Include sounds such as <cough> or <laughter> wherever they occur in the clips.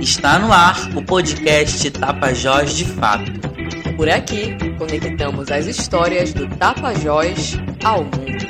Está no ar o podcast Tapajós de Fato. Por aqui, conectamos as histórias do Tapajós ao mundo.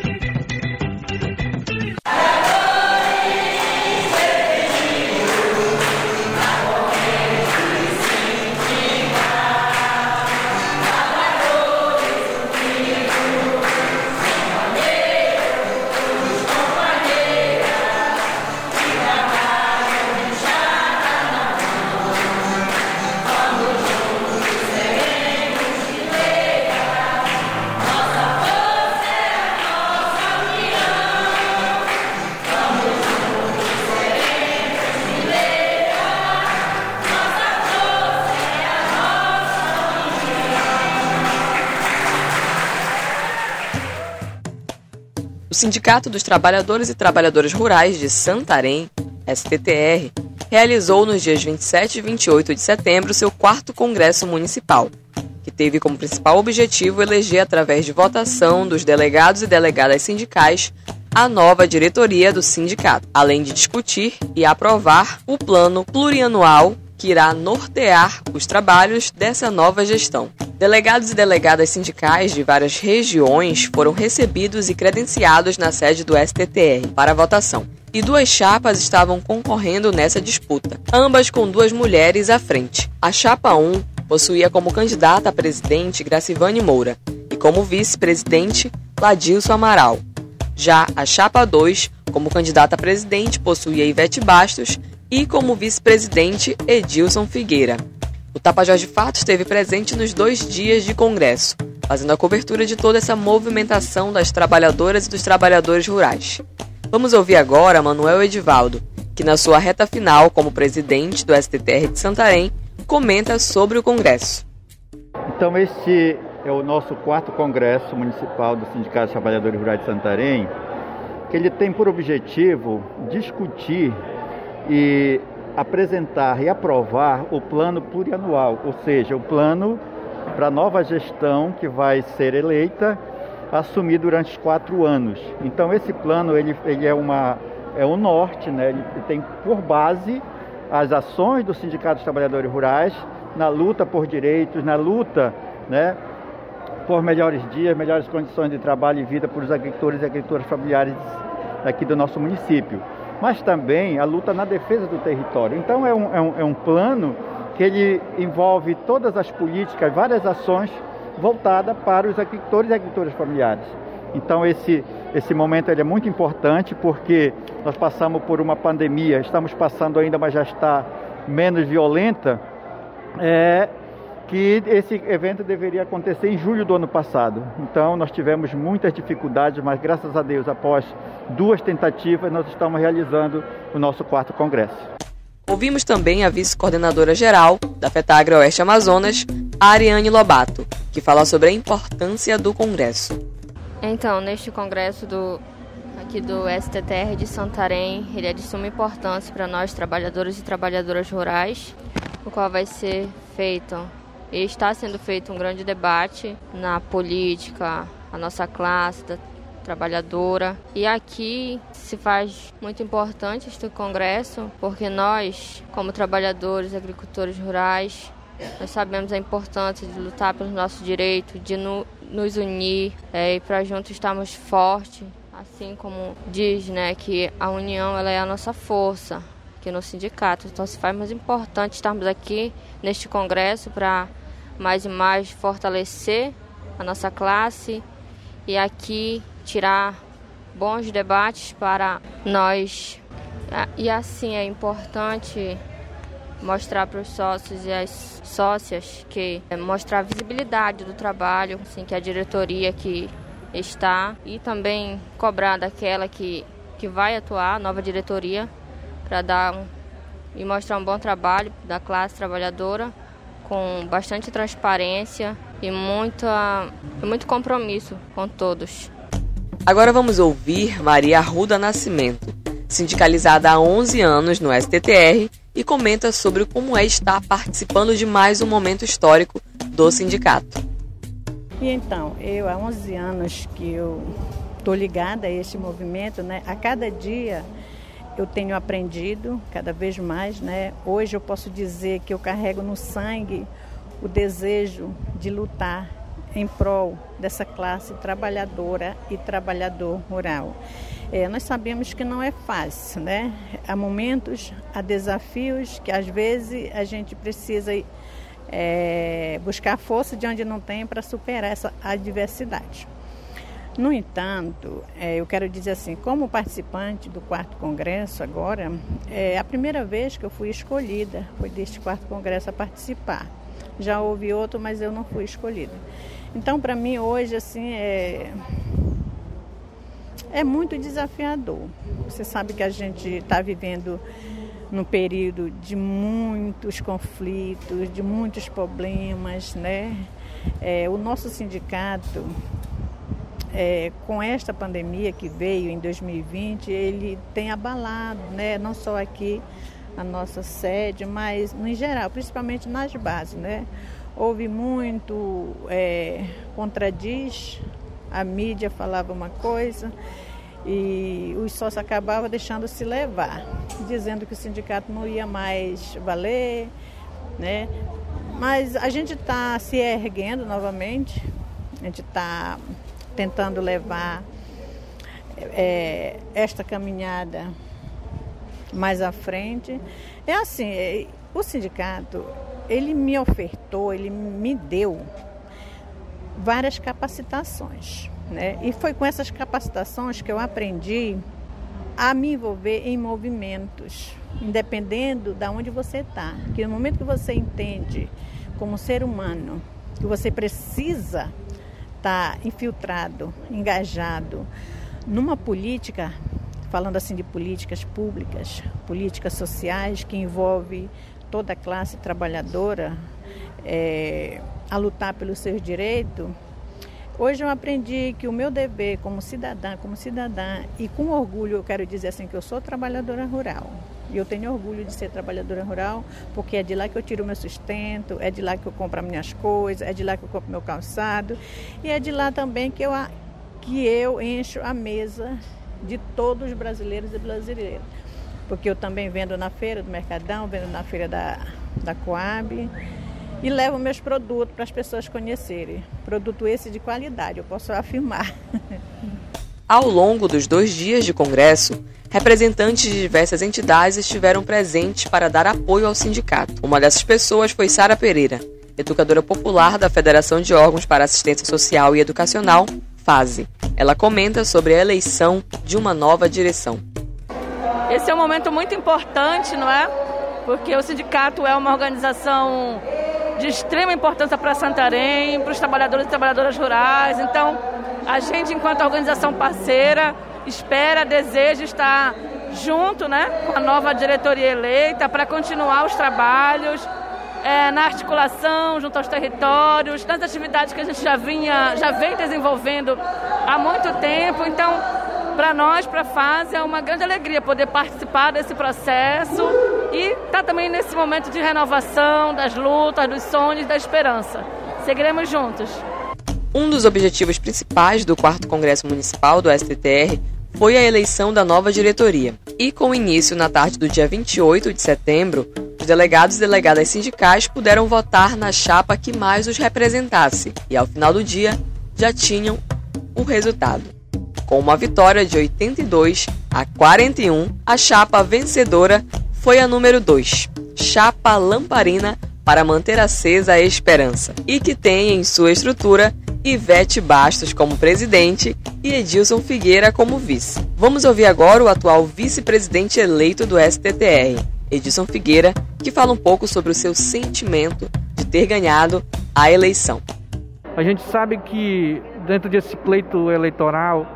O Sindicato dos Trabalhadores e Trabalhadoras Rurais de Santarém, STTR, realizou nos dias 27 e 28 de setembro seu quarto Congresso Municipal, que teve como principal objetivo eleger, através de votação dos delegados e delegadas sindicais, a nova diretoria do sindicato, além de discutir e aprovar o plano plurianual que irá nortear os trabalhos dessa nova gestão. Delegados e delegadas sindicais de várias regiões foram recebidos e credenciados na sede do STTR para votação. E duas chapas estavam concorrendo nessa disputa, ambas com duas mulheres à frente. A chapa 1 possuía como candidata a presidente Gracivane Moura e como vice-presidente Ladilson Amaral. Já a chapa 2, como candidata a presidente, possuía Ivete Bastos e como vice-presidente Edilson Figueira. O Tapajós de Fato esteve presente nos dois dias de congresso, fazendo a cobertura de toda essa movimentação das trabalhadoras e dos trabalhadores rurais. Vamos ouvir agora Manuel Edivaldo, que na sua reta final como presidente do STTR de Santarém, comenta sobre o congresso. Então este é o nosso quarto congresso municipal do Sindicato de Trabalhadores Rurais de Santarém, que ele tem por objetivo discutir e apresentar e aprovar o plano plurianual, ou seja, o plano para a nova gestão que vai ser eleita assumir durante quatro anos. Então esse plano ele, ele é uma é um norte, né? Ele tem por base as ações do Sindicato dos Trabalhadores Rurais na luta por direitos, na luta, né, por melhores dias, melhores condições de trabalho e vida para os agricultores e agricultoras familiares aqui do nosso município mas também a luta na defesa do território. Então é um, é um, é um plano que ele envolve todas as políticas, várias ações voltadas para os agricultores e agricultoras familiares. Então esse, esse momento é muito importante porque nós passamos por uma pandemia, estamos passando ainda, mas já está menos violenta. É, que esse evento deveria acontecer em julho do ano passado. Então nós tivemos muitas dificuldades, mas graças a Deus, após duas tentativas, nós estamos realizando o nosso quarto congresso. Ouvimos também a vice-coordenadora geral da FETAGRA Oeste Amazonas, Ariane Lobato, que fala sobre a importância do congresso. Então, neste congresso do aqui do STTR de Santarém, ele é de suma importância para nós trabalhadores e trabalhadoras rurais, o qual vai ser feito e está sendo feito um grande debate na política, a nossa classe da trabalhadora. E aqui se faz muito importante este congresso, porque nós, como trabalhadores, agricultores rurais, nós sabemos a importância de lutar pelos nossos direitos, de no, nos unir é, e para juntos estarmos fortes, assim como diz, né, que a união ela é a nossa força aqui no sindicato. Então se faz mais importante estarmos aqui neste congresso para mais e mais fortalecer a nossa classe e aqui tirar bons debates para nós. E assim é importante mostrar para os sócios e as sócias que é, mostrar a visibilidade do trabalho, assim, que a diretoria que está e também cobrar daquela que, que vai atuar, a nova diretoria, para dar um, e mostrar um bom trabalho da classe trabalhadora com bastante transparência e muita, muito compromisso com todos. Agora vamos ouvir Maria Arruda Nascimento, sindicalizada há 11 anos no STTR e comenta sobre como é estar participando de mais um momento histórico do sindicato. E então, eu há 11 anos que eu estou ligada a este movimento, né? A cada dia eu tenho aprendido cada vez mais, né? Hoje eu posso dizer que eu carrego no sangue o desejo de lutar em prol dessa classe trabalhadora e trabalhador rural. É, nós sabemos que não é fácil, né? Há momentos, há desafios que às vezes a gente precisa é, buscar força de onde não tem para superar essa adversidade. No entanto, é, eu quero dizer assim, como participante do quarto congresso agora, é a primeira vez que eu fui escolhida, foi deste quarto congresso a participar. Já houve outro, mas eu não fui escolhida. Então, para mim hoje assim é é muito desafiador. Você sabe que a gente está vivendo num período de muitos conflitos, de muitos problemas, né? É, o nosso sindicato, é, com esta pandemia que veio em 2020, ele tem abalado, né? Não só aqui a nossa sede, mas no geral, principalmente nas bases, né? Houve muito é, contradiz a mídia falava uma coisa e os sócios acabavam deixando se levar, dizendo que o sindicato não ia mais valer, né? Mas a gente está se erguendo novamente, a gente está tentando levar é, esta caminhada mais à frente. É assim, é, o sindicato, ele me ofertou, ele me deu várias capacitações. Né? E foi com essas capacitações que eu aprendi a me envolver em movimentos, independendo de onde você está. Que no momento que você entende, como ser humano, que você precisa estar tá infiltrado, engajado numa política, falando assim de políticas públicas, políticas sociais que envolve toda a classe trabalhadora, é, a lutar pelos seus direitos, hoje eu aprendi que o meu dever como cidadã, como cidadã, e com orgulho eu quero dizer assim que eu sou trabalhadora rural. E eu tenho orgulho de ser trabalhadora rural, porque é de lá que eu tiro meu sustento, é de lá que eu compro as minhas coisas, é de lá que eu compro meu calçado, e é de lá também que eu, que eu encho a mesa de todos os brasileiros e brasileiras. Porque eu também vendo na feira do Mercadão, vendo na feira da, da Coab, e levo meus produtos para as pessoas conhecerem. Produto esse de qualidade, eu posso afirmar. <laughs> Ao longo dos dois dias de congresso, representantes de diversas entidades estiveram presentes para dar apoio ao sindicato. Uma dessas pessoas foi Sara Pereira, educadora popular da Federação de Órgãos para Assistência Social e Educacional, FASE. Ela comenta sobre a eleição de uma nova direção. Esse é um momento muito importante, não é? Porque o sindicato é uma organização de extrema importância para Santarém, para os trabalhadores e trabalhadoras rurais. Então, a gente, enquanto organização parceira, espera, deseja estar junto né, com a nova diretoria eleita para continuar os trabalhos é, na articulação junto aos territórios, nas atividades que a gente já vinha, já vem desenvolvendo há muito tempo. Então, para nós, para a fase, é uma grande alegria poder participar desse processo e estar tá também nesse momento de renovação das lutas, dos sonhos, da esperança. Seguiremos juntos. Um dos objetivos principais do 4 Congresso Municipal do STTR foi a eleição da nova diretoria. E com início na tarde do dia 28 de setembro, os delegados e delegadas sindicais puderam votar na chapa que mais os representasse, e ao final do dia já tinham o resultado. Com uma vitória de 82 a 41, a chapa vencedora foi a número 2, Chapa Lamparina para manter acesa a esperança, e que tem em sua estrutura Ivete Bastos como presidente e Edilson Figueira como vice. Vamos ouvir agora o atual vice-presidente eleito do STTR, Edilson Figueira, que fala um pouco sobre o seu sentimento de ter ganhado a eleição. A gente sabe que dentro desse pleito eleitoral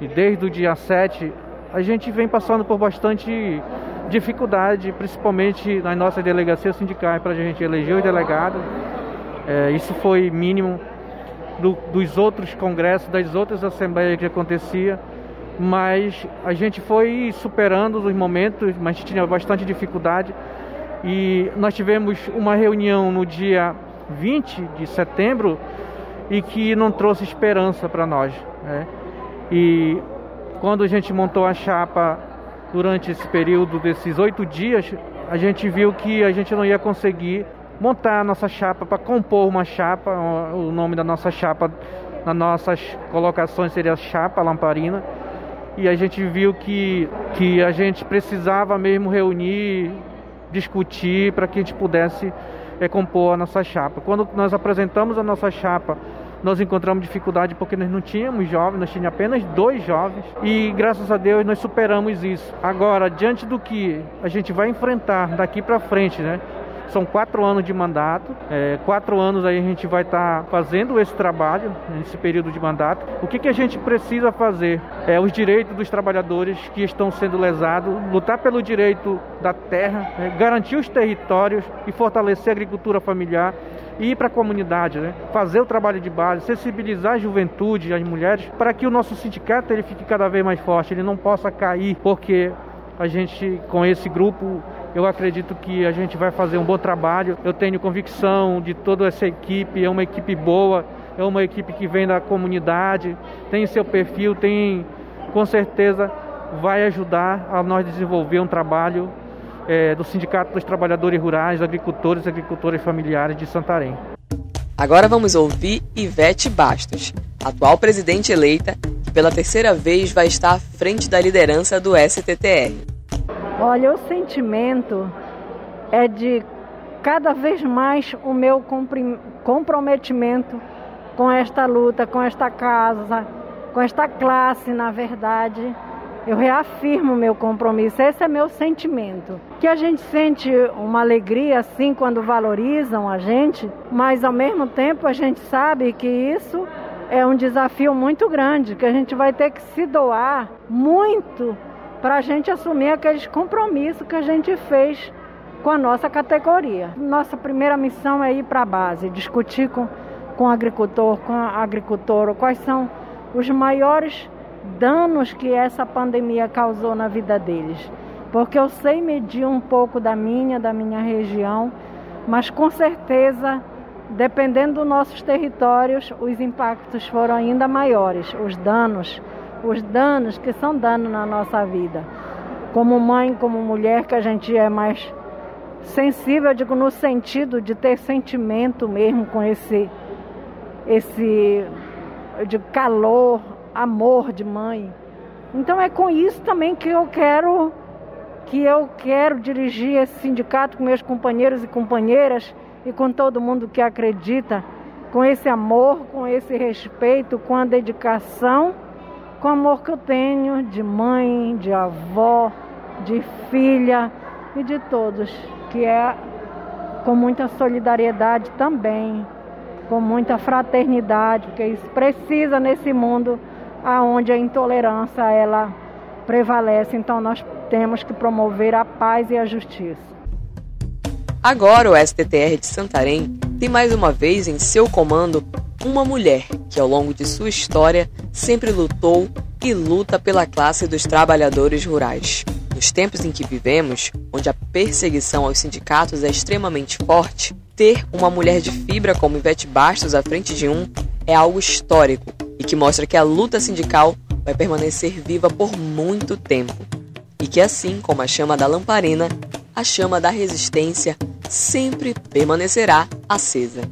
e desde o dia 7 a gente vem passando por bastante dificuldade, principalmente nas nossas delegacias sindicais, para a gente eleger os delegados. É, isso foi mínimo do, dos outros congressos, das outras assembleias que acontecia, mas a gente foi superando os momentos, mas tinha bastante dificuldade. E nós tivemos uma reunião no dia 20 de setembro e que não trouxe esperança para nós. Né? E quando a gente montou a chapa durante esse período desses oito dias, a gente viu que a gente não ia conseguir montar a nossa chapa para compor uma chapa. O nome da nossa chapa nas nossas colocações seria chapa lamparina. E a gente viu que, que a gente precisava mesmo reunir, discutir para que a gente pudesse é, compor a nossa chapa. Quando nós apresentamos a nossa chapa nós encontramos dificuldade porque nós não tínhamos jovens, nós tínhamos apenas dois jovens e graças a Deus nós superamos isso. Agora, diante do que a gente vai enfrentar daqui para frente, né? São quatro anos de mandato, é, quatro anos aí a gente vai estar tá fazendo esse trabalho nesse período de mandato. O que, que a gente precisa fazer? É os direitos dos trabalhadores que estão sendo lesados, lutar pelo direito da terra, né, garantir os territórios e fortalecer a agricultura familiar e ir para a comunidade, né? fazer o trabalho de base, sensibilizar a juventude, as mulheres, para que o nosso sindicato ele fique cada vez mais forte, ele não possa cair, porque a gente, com esse grupo, eu acredito que a gente vai fazer um bom trabalho. Eu tenho convicção de toda essa equipe, é uma equipe boa, é uma equipe que vem da comunidade, tem seu perfil, tem com certeza vai ajudar a nós desenvolver um trabalho é, do Sindicato dos Trabalhadores Rurais, Agricultores e Agricultores Familiares de Santarém. Agora vamos ouvir Ivete Bastos, atual presidente eleita, pela terceira vez vai estar à frente da liderança do STTR. Olha, o sentimento é de cada vez mais o meu comprometimento com esta luta, com esta casa, com esta classe, na verdade eu reafirmo meu compromisso. Esse é meu sentimento. Que a gente sente uma alegria assim quando valorizam a gente, mas ao mesmo tempo a gente sabe que isso é um desafio muito grande, que a gente vai ter que se doar muito para a gente assumir aqueles compromissos que a gente fez com a nossa categoria. Nossa primeira missão é ir para a base, discutir com, com o agricultor, com a agricultora, quais são os maiores danos que essa pandemia causou na vida deles. Porque eu sei medir um pouco da minha, da minha região, mas com certeza, dependendo dos nossos territórios, os impactos foram ainda maiores, os danos, os danos que são danos na nossa vida. Como mãe, como mulher, que a gente é mais sensível, digo, no sentido de ter sentimento mesmo com esse, esse digo, calor, amor de mãe. Então é com isso também que eu quero que eu quero dirigir esse sindicato com meus companheiros e companheiras e com todo mundo que acredita, com esse amor, com esse respeito, com a dedicação, com o amor que eu tenho de mãe, de avó, de filha e de todos, que é com muita solidariedade também, com muita fraternidade, porque isso precisa nesse mundo aonde a intolerância ela prevalece. Então nós temos que promover a paz e a justiça. Agora o STTR de Santarém tem mais uma vez em seu comando uma mulher que ao longo de sua história sempre lutou e luta pela classe dos trabalhadores rurais. Nos tempos em que vivemos, onde a perseguição aos sindicatos é extremamente forte, ter uma mulher de fibra como Ivete Bastos à frente de um é algo histórico e que mostra que a luta sindical vai permanecer viva por muito tempo. E que assim como a chama da lamparina, a chama da resistência sempre permanecerá acesa.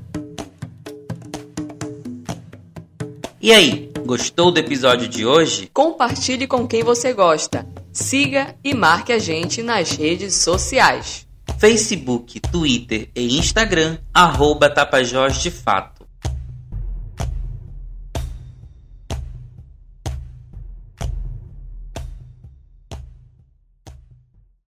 E aí, gostou do episódio de hoje? Compartilhe com quem você gosta. Siga e marque a gente nas redes sociais. Facebook, Twitter e Instagram, arroba Tapajós de Fato.